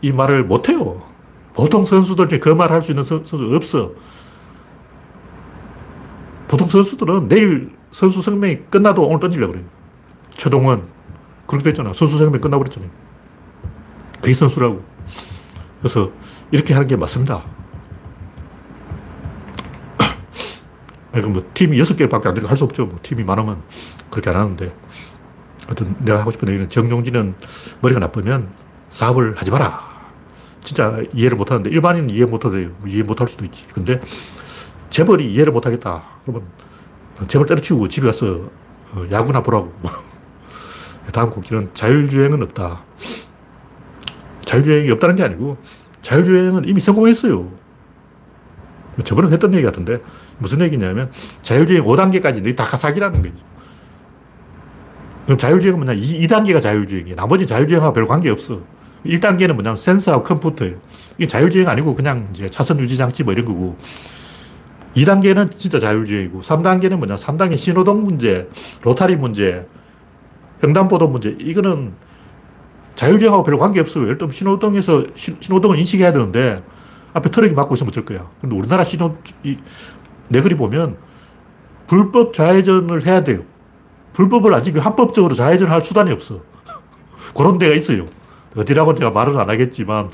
이 말을 못 해요. 보통 선수들 중에 그 말을 할수 있는 선수 없어. 보통 선수들은 내일 선수 생명이 끝나도 오늘 던지려고 그래요. 최동원, 그렇게 됐잖아. 선수 생명 끝나버렸잖아요. 그게 선수라고. 그래서 이렇게 하는 게 맞습니다. 아니, 뭐, 팀이 여섯 개밖에 안 되니까 할 수 없죠. 뭐, 팀이 많으면 그렇게 안 하는데. 하여튼, 내가 하고 싶은 얘기는 정용진은 머리가 나쁘면 사업을 하지 마라. 진짜 이해를 못 하는데, 일반인은 이해 못 하대요. 뭐 이해 못 할 수도 있지. 근데, 재벌이 이해를 못 하겠다. 그러면, 재벌 때려치우고 집에 가서 어, 야구나 보라고. 다음 곡기는 자율주행은 없다. 자율주행이 없다는 게 아니고, 자율주행은 이미 성공했어요. 저번에 했던 얘기 같은데, 무슨 얘기냐면, 자율주행 5단계까지 너희 다 사기라는 거지. 그럼 자율주행은 뭐냐? 2, 단계가 자율주행이에요. 나머지 자율주행하고 별 관계 없어. 1단계는 뭐냐면 센서하고 컴퓨터예요. 이게 자율주행 아니고 그냥 이제 차선 유지 장치 뭐 이런 거고. 2단계는 진짜 자율주행이고, 3단계는 뭐냐? 3단계 신호등 문제, 로타리 문제, 횡단보도 문제. 이거는 자율주행하고 별 관계 없어요. 예를 들면 신호등에서 신호등을 인식해야 되는데 앞에 트럭이 막고 있으면 어쩔 거야. 근데 우리나라 신호, 이, 네거리 보면 불법 좌회전을 해야 돼요. 불법을 안 지키고 합법적으로 좌회전할 수단이 없어. 그런 데가 있어요. 어디라고 제가 말은 안 하겠지만,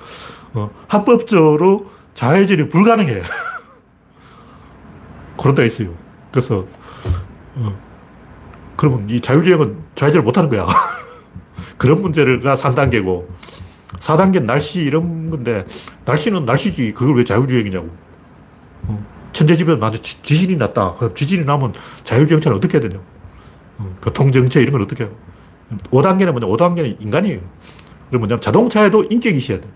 어, 합법적으로 좌회전이 불가능해. 그런 데가 있어요. 그래서, 어, 그러면 이 자율주행은 좌회전을 못 하는 거야. 그런 문제가 3단계고, 4단계는 날씨 이런 건데, 날씨는 날씨지. 그걸 왜 자율주행이냐고. 어, 천재지변 맞아. 지진이 났다. 그럼 지진이 나면 자율주행차는 어떻게 해야 되냐. 어, 교통정체 이런 걸 어떻게 해요. 5단계는 뭐냐. 5단계는 인간이에요. 그리고 뭐냐면 자동차에도 인격이 있어야 돼.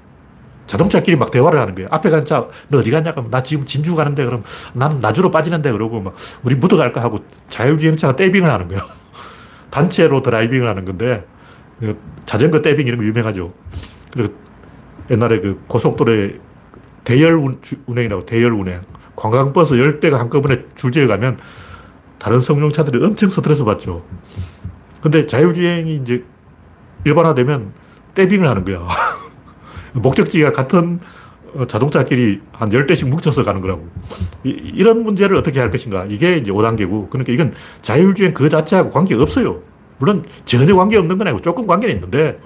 자동차끼리 막 대화를 하는 거예요. 앞에 간 차, 너 어디 갔냐? 그럼 나 지금 진주 가는데, 그럼 나는 나주로 빠지는데, 그러고 막, 우리 묻어 갈까 하고 자율주행차가 떼빙을 하는 거예요. 단체로 드라이빙을 하는 건데, 그 자전거 떼빙 이런 거 유명하죠. 그리고 옛날에 그 고속도로에 대열 운행이라고, 대열 운행. 관광버스 10대가 한꺼번에 줄지어 가면 다른 성용차들이 엄청 스트레스 받죠. 근데 자율주행이 이제 일반화되면 떼빙을 하는 거야. 목적지가 같은 어, 자동차끼리 한 10대씩 뭉쳐서 가는 거라고. 이, 런 문제를 어떻게 할 것인가. 이게 이제 5단계고. 그러니까 이건 자율주행 그 자체하고 관계가 없어요. 물론 전혀 관계 없는 건 아니고 조금 관계는 있는데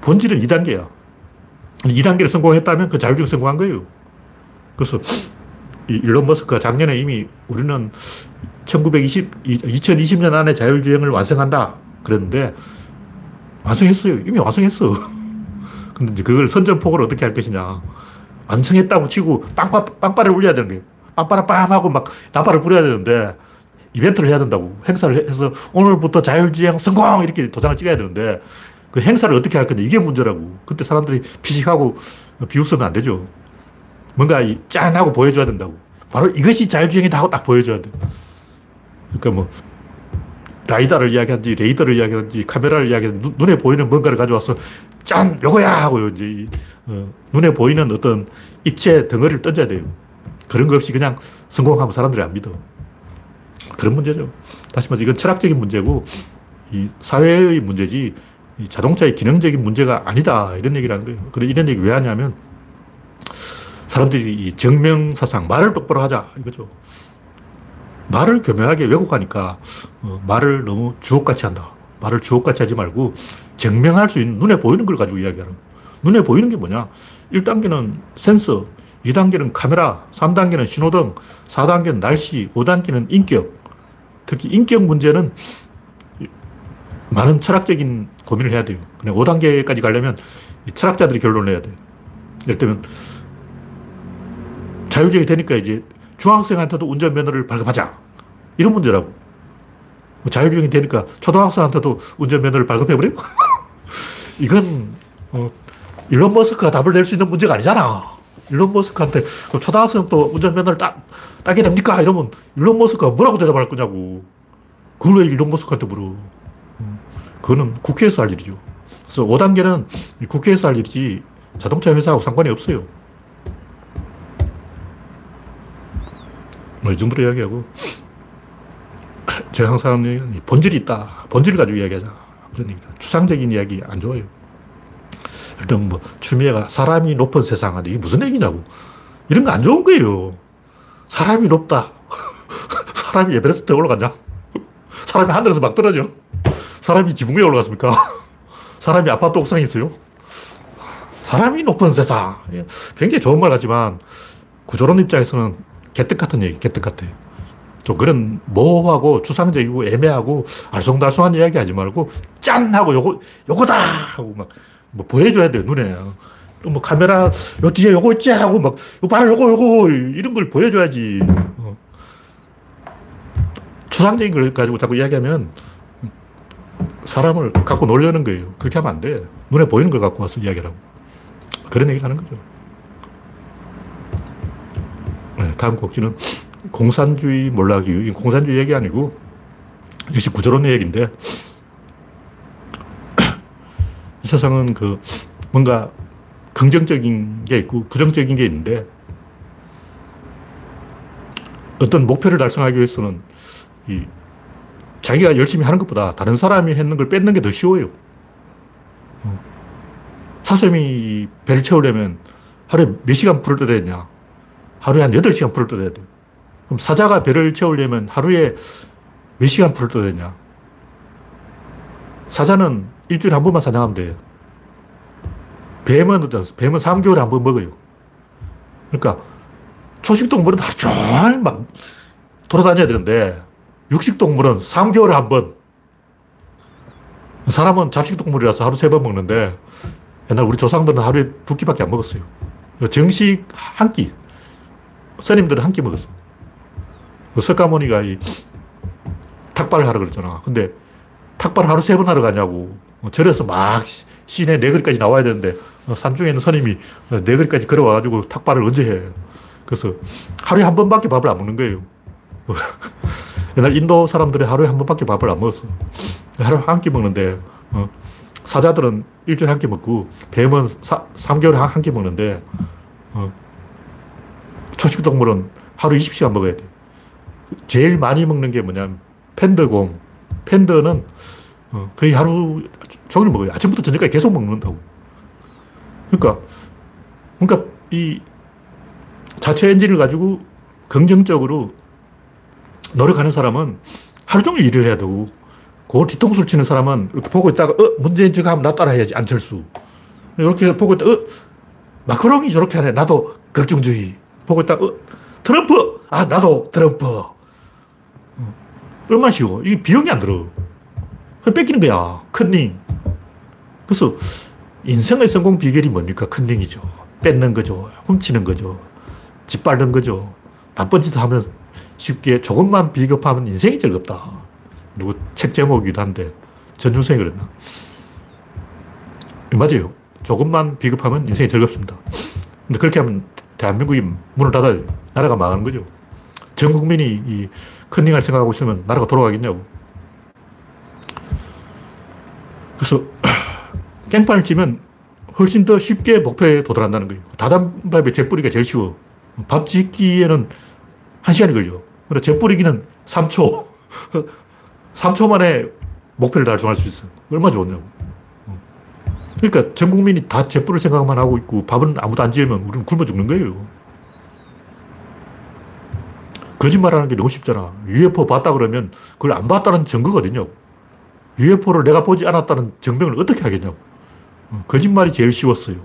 본질은 2단계야. 2단계를 성공했다면 그 자율주행 성공한 거예요. 그래서 일론 머스크가 작년에 이미 우리는 1920, 2020년 안에 자율주행을 완성한다. 그랬는데 완성했어요. 이미 완성했어. 근데 이제 그걸 선전폭으로 어떻게 할 것이냐. 완성했다고 치고 빵빠, 빵빠를 울려야 되는 거예요. 빵빠라 빰 하고 막 나팔을 부려야 되는데 이벤트를 해야 된다고. 행사를 해서 오늘부터 자율주행 성공! 이렇게 도장을 찍어야 되는데 그 행사를 어떻게 할 거냐. 이게 문제라고. 그때 사람들이 피식하고 비웃으면 안 되죠. 뭔가 짠! 하고 보여줘야 된다고. 바로 이것이 자율주행이다 하고 딱 보여줘야 돼. 그러니까 뭐 라이다를 이야기하든지 레이더를 이야기하든지 카메라를 이야기하든지 눈 에 보이는 뭔가를 가져와서 짠! 요거야! 하고 이제 어, 눈에 보이는 어떤 입체 덩어리를 던져야 돼요. 그런 거 없이 그냥 성공하면 사람들이 안 믿어. 그런 문제죠. 다시 말해서 이건 철학적인 문제고 이 사회의 문제지 이 자동차의 기능적인 문제가 아니다. 이런 얘기를 하는 거예요. 근데 이런 얘기 왜 하냐면 사람들이 이 정명사상, 말을 똑바로 하자. 이거죠. 말을 교묘하게 왜곡하니까 어, 말을 너무 주옥같이 한다. 말을 주옥같이 하지 말고 증명할 수 있는 눈에 보이는 걸 가지고 이야기하는 눈에 보이는 게 뭐냐? 1단계는 센서, 2단계는 카메라, 3단계는 신호등, 4단계는 날씨, 5단계는 인격. 특히 인격 문제는 많은 철학적인 고민을 해야 돼요. 그냥 5단계까지 가려면 철학자들이 결론을 내야 돼요. 예를 들면 자율주행이 되니까 이제 중학생한테도 운전면허를 발급하자. 이런 문제라고. 뭐 자율주행이 되니까 초등학생한테도 운전면허를 발급해버려? 이건, 어, 일론 머스크가 답을 낼 수 있는 문제가 아니잖아. 일론 머스크한테 초등학생 또 운전면허를 따, 따게 됩니까? 이러면 일론 머스크가 뭐라고 대답할 거냐고. 그걸 왜 일론 머스크한테 물어. 음, 그거는 국회에서 할 일이죠. 그래서 5단계는 국회에서 할 일이지 자동차 회사하고 상관이 없어요. 뭐 이 정도로 이야기하고 제가 항상 본질이 있다. 본질을 가지고 이야기하자. 그런 얘기죠. 추상적인 이야기 안 좋아요. 일단 뭐 추미애가 사람이 높은 세상 안에 이게 무슨 얘기냐고. 이런 거 안 좋은 거예요. 사람이 높다. 사람이 에베레스트에 올라가냐? 사람이 하늘에서 막 떨어져. 사람이 지붕 위에 올라갔습니까? 사람이 아파트 옥상에 있어요? 사람이 높은 세상. 굉장히 좋은 말 같지만 구조론 입장에서는 개떡 같은 얘기, 개떡 같아. 좀 그런 모호하고 추상적이고 애매하고 알쏭달쏭한 이야기 하지 말고 짠! 하고 요거, 요거다! 하고 막 뭐 보여줘야 돼, 눈에. 또뭐 카메라, 요 뒤에 요거 있지? 하고 막, 요 봐라, 요거, 요거! 이런 걸 보여줘야지. 어. 추상적인 걸 가지고 자꾸 이야기하면 사람을 갖고 놀려는 거예요. 그렇게 하면 안 돼. 눈에 보이는 걸 갖고 와서 이야기하라고. 그런 얘기를 하는 거죠. 네, 다음 곡지는 공산주의 몰락이유. 공산주의 얘기 아니고, 역시 구조론 얘기인데, 세상은 그 뭔가 긍정적인 게 있고 부정적인 게 있는데 어떤 목표를 달성하기 위해서는 이 자기가 열심히 하는 것보다 다른 사람이 했는 걸 뺏는 게 더 쉬워요. 어. 사슴이 배를 채우려면 하루에 몇 시간 불을 떠야 되냐? 하루에 한 8시간 불을 떠야 돼. 그럼 사자가 배를 채우려면 하루에 몇 시간 불을 떠야 되냐? 사자는 일주일에 한 번만 사냥하면 돼요. 뱀은, 뱀은 3개월에 한 번 먹어요. 그러니까 초식동물은 하루 종일 막 돌아다녀야 되는데 육식동물은 3개월에 한 번. 사람은 잡식동물이라서 하루 세 번 먹는데 옛날 우리 조상들은 하루에 두 끼밖에 안 먹었어요. 정식 한 끼. 스님들은 한 끼 먹었어. 그 석가모니가 이 탁발을 하러 그랬잖아. 근데 탁발 하루 세 번 하러 가냐고. 절에서 막 시내 네거리까지 나와야 되는데 산중에 있는 스님이 네거리까지 걸어와가지고 탁발을 언제 해. 그래서 하루에 한 번밖에 밥을 안 먹는 거예요. 옛날 인도 사람들이 하루에 한 번밖에 밥을 안 먹었어. 하루에 한끼 먹는데, 어, 사자들은 일주일에 한 끼 먹고, 뱀은 사, 3개월에 한 끼 먹는데, 어, 초식 동물은 하루 20시간 먹어야 돼. 제일 많이 먹는 게 뭐냐면, 팬더곰. 팬더는 어, 거의 하루 종일 먹어요. 아침부터 저녁까지 계속 먹는다고. 그러니까, 그러니까 이 자체 엔진을 가지고 긍정적으로 노력하는 사람은 하루 종일 일을 해야 되고, 그걸 뒤통수를 치는 사람은 이렇게 보고 있다가, 어, 문재인 저거 하면 나 따라해야지, 안철수. 이렇게 보고 있다, 어, 마크롱이 저렇게 하네. 나도 걱정주의. 보고 있다, 어, 트럼프! 아, 나도 트럼프. 어, 얼마나 쉬워. 이게 비용이 안 들어. 그냥 뺏기는 거야. 컨닝. 그래서 인생의 성공 비결이 뭡니까? 컨닝이죠. 뺏는 거죠. 훔치는 거죠. 짓밟는 거죠. 나쁜 짓 하면 쉽게 조금만 비겁하면 인생이 즐겁다. 누구 책 제목이기도 한데 전유성이 그랬나? 맞아요. 조금만 비겁하면 인생이 즐겁습니다. 근데 그렇게 하면 대한민국이 문을 닫아야 돼. 나라가 망하는 거죠. 전 국민이 이 컨닝할 생각하고 있으면 나라가 돌아가겠냐고. 그래서 깽판을 치면 훨씬 더 쉽게 목표에 도달한다는 거예요. 다단밥에 재뿌리가 제일 쉬워. 밥 짓기에는 한 시간이 걸려. 그리고 재 뿌리기는 3초. 3초 만에 목표를 달성할 수 있어. 얼마나 좋냐고. 그러니까 전 국민이 다 재뿌릴 생각만 하고 있고 밥은 아무도 안 지으면 우리는 굶어 죽는 거예요. 거짓말하는 게 너무 쉽잖아. UFO 봤다 그러면 그걸 안 봤다는 증거가 어디냐고. UFO를 내가 보지 않았다는 증명을 어떻게 하겠냐고. 거짓말이 제일 쉬웠어요.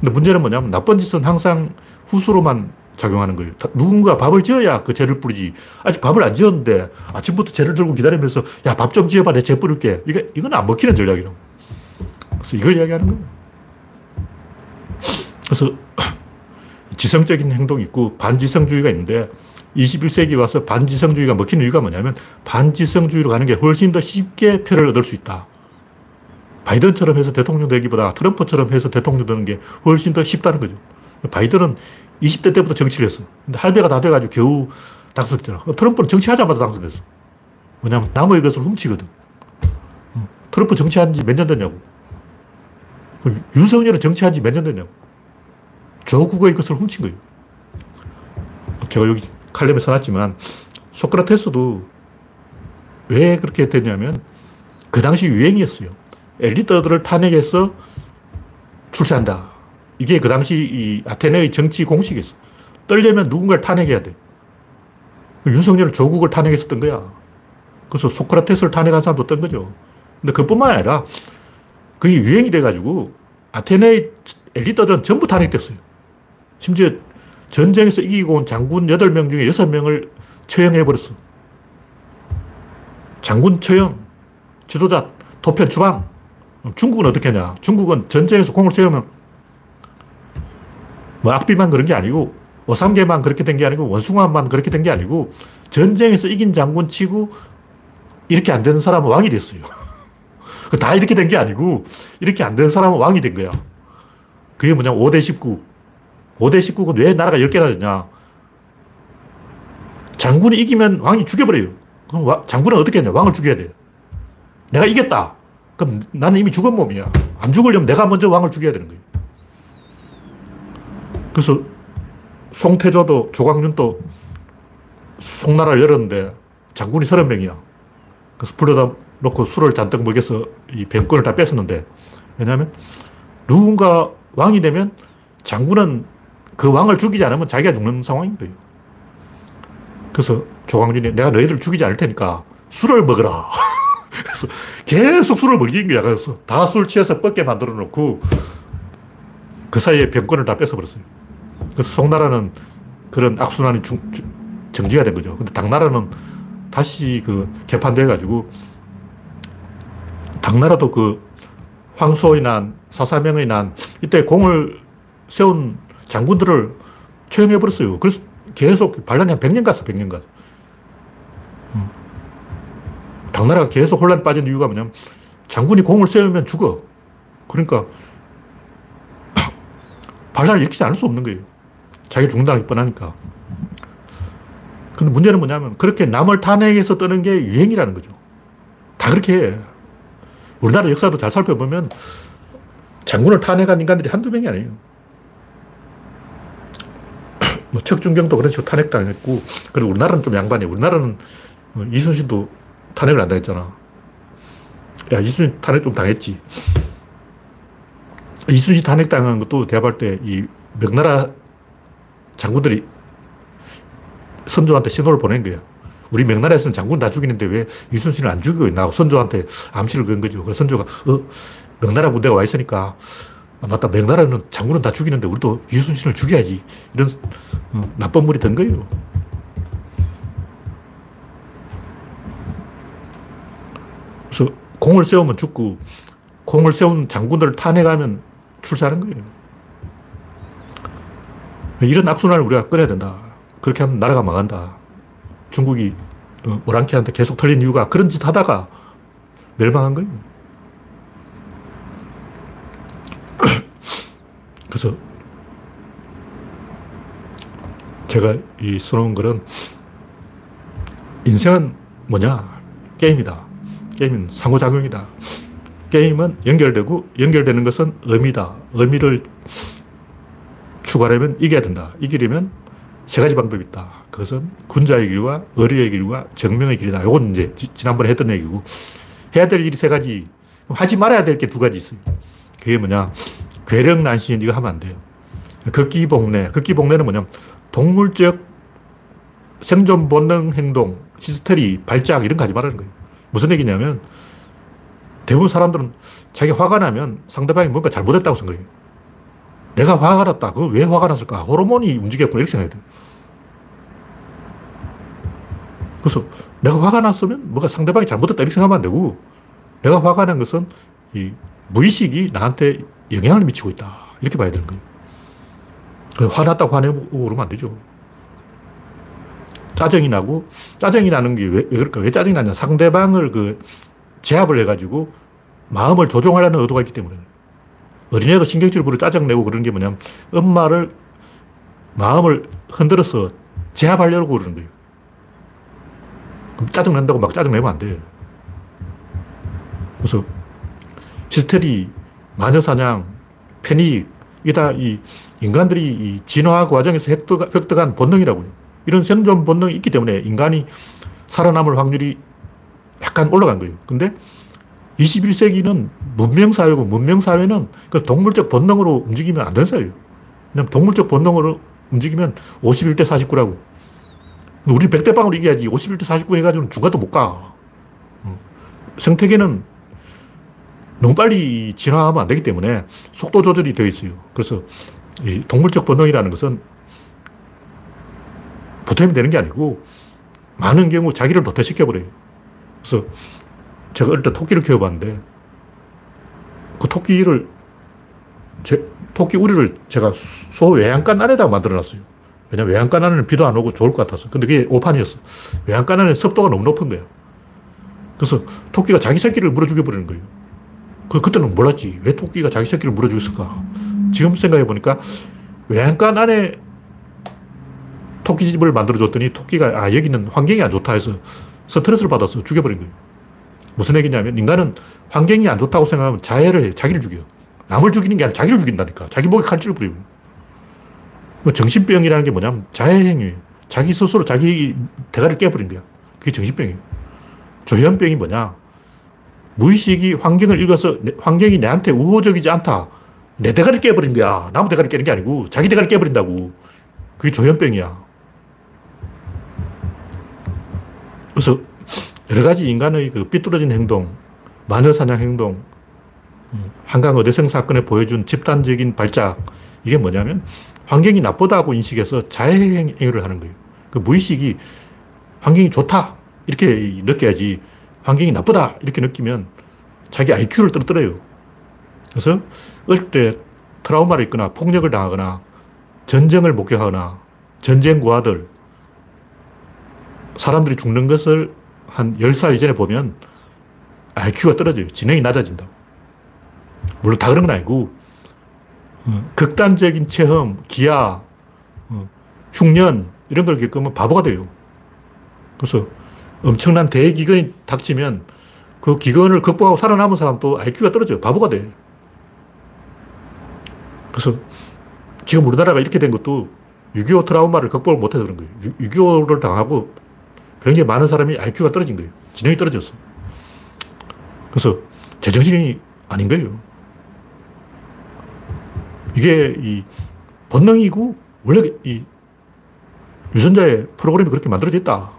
근데 문제는 뭐냐면 나쁜 짓은 항상 후수로만 작용하는 거예요. 누군가 밥을 지어야 그 죄를 뿌리지. 아직 밥을 안 지었는데 아침부터 죄를 들고 기다리면서 야, 밥 좀 지어봐. 내 죄 뿌릴게. 이게, 이건 안 먹히는 전략이라고. 그래서 이걸 이야기하는 거예요. 그래서 지성적인 행동이 있고 반지성주의가 있는데 21세기 와서 반지성주의가 먹히는 이유가 뭐냐면 반지성주의로 가는 게 훨씬 더 쉽게 표를 얻을 수 있다. 바이든처럼 해서 대통령 되기보다 트럼프처럼 해서 대통령 되는 게 훨씬 더 쉽다는 거죠. 바이든은 20대 때부터 정치를 했어. 근데 할배가 다 돼가지고 겨우 당선됐잖아. 트럼프는 정치하자마자 당선됐어. 왜냐면 남의 것을 훔치거든. 트럼프 정치한 지 몇 년 됐냐고. 윤석열은 정치한 지 몇 년 됐냐고. 조국의 것을 훔친 거예요. 제가 여기 칼럼에 써놨지만 소크라테스도 왜 그렇게 됐냐면 그 당시 유행이었어요. 엘리트들을 탄핵해서 출세한다. 이게 그 당시 이 아테네의 정치 공식이었어. 떨려면 누군가를 탄핵해야 돼. 윤석열은 조국을 탄핵했었던 거야. 그래서 소크라테스를 탄핵한 사람도 뜬 거죠. 근데 그뿐만 아니라 그게 유행이 돼가지고 아테네의 엘리트들은 전부 탄핵됐어요. 심지어 전쟁에서 이기고 온 장군 8명 중에 6명을 처형해버렸어. 장군 처형, 지도자 도편 추방. 중국은 어떻게 하냐? 중국은 전쟁에서 공을 세우면 뭐 악비만 그런 게 아니고 오삼계만 그렇게 된 게 아니고 원숭아만 그렇게 된 게 아니고 전쟁에서 이긴 장군 치고 이렇게 안 되는 사람은 왕이 됐어요. 다 이렇게 된 게 아니고 이렇게 안 되는 사람은 왕이 된 거야. 그게 뭐냐 5대 19. 5대 19가 왜 나라가 10개나 되냐. 장군이 이기면 왕이 죽여버려요. 그럼 장군은 어떻게 했냐? 왕을 죽여야 돼. 내가 이겼다. 그럼 나는 이미 죽은 몸이야. 안 죽으려면 내가 먼저 왕을 죽여야 되는 거예요. 그래서 송태조도 조광준도 송나라를 열었는데 장군이 30명이야. 그래서 불러다 놓고 술을 잔뜩 먹여서 이 병권을 다 뺏었는데 왜냐하면 누군가 왕이 되면 장군은 그 왕을 죽이지 않으면 자기가 죽는 상황인 거예요. 그래서 조광준이 내가 너희들 죽이지 않을 테니까 술을 먹어라. 그래서 계속 술을 먹인 거야. 그래서 다 술 취해서 뻗게 만들어 놓고 그 사이에 병권을 다 뺏어버렸어요. 그래서 송나라는 그런 악순환이 중, 정지가 된 거죠. 근데 당나라는 다시 그 개판돼가지고 당나라도 그 황소의 난, 사사명의 난, 이때 공을 세운 장군들을 처형해버렸어요. 그래서 계속 반란이 한 100년 갔어, 100년 갔어. 음. 당나라가 계속 혼란에 빠진 이유가 뭐냐면 장군이 공을 세우면 죽어. 그러니까 반란을 일으키지 않을 수 없는 거예요. 자기 게 뻔하니까. 근데 문제는 뭐냐면 그렇게 남을 탄핵해서 뜨는 게 유행이라는 거죠. 다 그렇게 해. 우리나라 역사도 잘 살펴보면 장군을 탄핵한 인간들이 한두 명이 아니에요. 뭐 척준경도 그런 식으로 탄핵당했고, 그리고 우리나라는 좀 양반이에요. 우리나라는 어, 이순신도 탄핵을 안 당했잖아. 야, 이순신 탄핵 좀 당했지. 이순신 탄핵 당한 것도 내가 볼때이 명나라 장군들이 선조한테 신호를 보낸 거야. 우리 명나라에서는 장군 다 죽이는데 왜 이순신을 안 죽이고 있나 하고 선조한테 암시를 건 거죠. 그래서 선조가, 어, 명나라 군대가 와 있으니까, 아, 맞다. 명나라는 장군은 다 죽이는데 우리도 이순신을 죽여야지. 이런 어, 나쁜 물이 든 거예요. 그래서 공을 세우면 죽고, 공을 세운 장군들을 탄핵하면 출사하는 거예요. 이런 악순환을 우리가 끊어야 된다. 그렇게 하면 나라가 망한다. 중국이 어, 오랑캐한테 계속 털린 이유가 그런 짓 하다가 멸망한 거예요. 그래서 제가 이 써놓은 글은 인생은 뭐냐? 게임이다. 게임은 상호작용이다. 게임은 연결되고 연결되는 것은 의미다. 의미를 추가하려면 이겨야 된다. 이기려면 세 가지 방법이 있다. 그것은 군자의 길과 의리의 길과 정명의 길이다. 이건 이제 지 난번에 했던 얘기고 해야 될 일이 세 가지. 하지 말아야 될 게 두 가지 있어요. 그게 뭐냐. 괴력난신 이거 하면 안 돼요. 극기복내. 극기복내는 뭐냐. 동물적 생존 본능 행동, 히스테리, 발작 이런 거 하지 말라는 거예요. 무슨 얘기냐면 대부분 사람들은 자기 화가 나면 상대방이 뭔가 잘못했다고 생각해요. 내가 화가 났다. 그거 왜 화가 났을까? 호르몬이 움직였구나. 이렇게 생각해야 돼. 그래서 내가 화가 났으면 뭐가 상대방이 잘못했다. 이렇게 생각하면 안 되고 내가 화가 난 것은 이 무의식이 나한테 영향을 미치고 있다. 이렇게 봐야 되는 거예요. 화났다고 화내고 그러면 안 되죠. 짜증이 나고, 짜증이 나는 게 왜, 왜 그럴까? 왜 짜증이 나냐? 상대방을 그 제압을 해가지고 마음을 조종하려는 의도가 있기 때문에. 어린애도 신경질 부려 짜증내고 그러는 게 뭐냐면 엄마를 마음을 흔들어서 제압하려고 그러는 거예요. 그럼 짜증낸다고 막 짜증내면 안 돼. 그래서 히스테리, 마녀사냥, 패닉, 이게 다이 인간들이 이 진화 과정에서 획득, 획득한 본능이라고요. 이런 생존 본능이 있기 때문에 인간이 살아남을 확률이 약간 올라간 거예요. 근데 21세기는 문명사회고 문명사회는 그 동물적 본능으로 움직이면 안 되는 사회예요. 왜냐면 동물적 본능으로 움직이면 51대 49라고. 우리 100대 빵으로 이겨야지 51대 49 해가지고는 중간도 못 가. 어. 생태계는 너무 빨리 진화하면 안 되기 때문에 속도 조절이 되어 있어요. 그래서 동물적 본능이라는 것은 보탬이 되는 게 아니고 많은 경우 자기를 도태시켜버려요. 그래서 제가 어릴 때 토끼를 키워봤는데 그 토끼를 제, 토끼 우리를 제가 소 외양간 안에다 만들어놨어요. 왜냐면 외양간 안에는 비도 안 오고 좋을 것 같아서. 근데 그게 오판이었어. 외양간 안에 습도가 너무 높은 거예요. 그래서 토끼가 자기 새끼를 물어 죽여버리는 거예요. 그, 그때는 몰랐지. 왜 토끼가 자기 새끼를 물어 죽였을까? 지금 생각해 보니까 외양간 안에 토끼집을 만들어 줬더니 토끼가 아, 여기는 환경이 안 좋다 해서 스트레스를 받아서 죽여버린 거예요. 무슨 얘기냐면 인간은 환경이 안 좋다고 생각하면 자해를 해. 자기를 죽여. 남을 죽이는 게 아니라 자기를 죽인다니까. 자기 목에 칼질을 부리고. 뭐 정신병이라는 게 뭐냐면 자해행위. 자기 스스로 자기 대가를 깨버린 거야. 그게 정신병이에요. 조현병이 뭐냐? 무의식이 환경을 읽어서 환경이 내한테 우호적이지 않다. 내 대가를 깨버린 거야. 나무 대가를 깨는 게 아니고 자기 대가를 깨버린다고. 그게 조현병이야. 그래서 여러 가지 인간의 그 삐뚤어진 행동, 마녀 사냥 행동, 한강 어대성 사건에 보여준 집단적인 발작, 이게 뭐냐면 환경이 나쁘다고 인식해서 자해행위를 하는 거예요. 그 무의식이 환경이 좋다, 이렇게 느껴야지 환경이 나쁘다, 이렇게 느끼면 자기 IQ를 떨어뜨려요. 그래서 어릴 때 트라우마를 있거나 폭력을 당하거나 전쟁을 목격하거나 전쟁 구아들, 사람들이 죽는 것을 한 10살 이전에 보면 IQ가 떨어져요. 지능이 낮아진다. 물론 다 그런 건 아니고, 어, 극단적인 체험, 기아, 어, 흉년, 이런 걸 겪으면 바보가 돼요. 그래서 엄청난 대기근이 닥치면 그 기근을 극복하고 살아남은 사람도 IQ가 떨어져요. 바보가 돼. 그래서 지금 우리나라가 이렇게 된 것도 6.25 트라우마를 극복을 못해서 그런 거예요. 6.25를 당하고 굉장히 많은 사람이 IQ가 떨어진 거예요. 지능이 떨어졌어. 그래서 제정신이 아닌 거예요. 이게 이 본능이고 원래 이 유전자의 프로그램이 그렇게 만들어져 있다.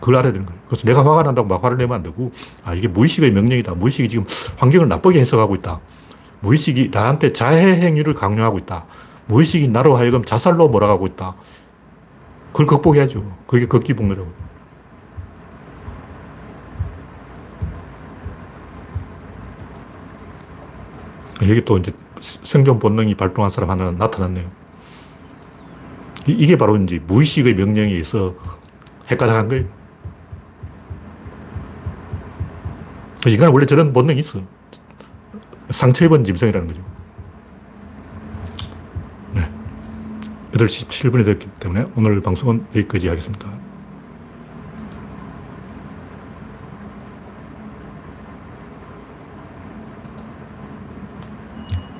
그걸 알아야 되는 거예요. 그래서 내가 화가 난다고 막 화를 내면 안 되고, 아, 이게 무의식의 명령이다. 무의식이 지금 환경을 나쁘게 해석하고 있다. 무의식이 나한테 자해 행위를 강요하고 있다. 무의식이 나로 하여금 자살로 몰아가고 있다. 그걸 극복해야죠. 그게 극기복리라고. 여기 또 이제 생존 본능이 발동한 사람 하나 나타났네요. 이게 바로 이제 무의식의 명령에 의해서 헷갈려한 거예요. 인간은 원래 저런 본능이 있어. 상처 입은 짐승이라는 거죠. 8시 17분이 됐기 때문에 오늘 방송은 여기까지 하겠습니다.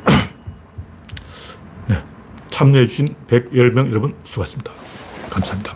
네. 참여해주신 110명 여러분 수고하셨습니다. 감사합니다.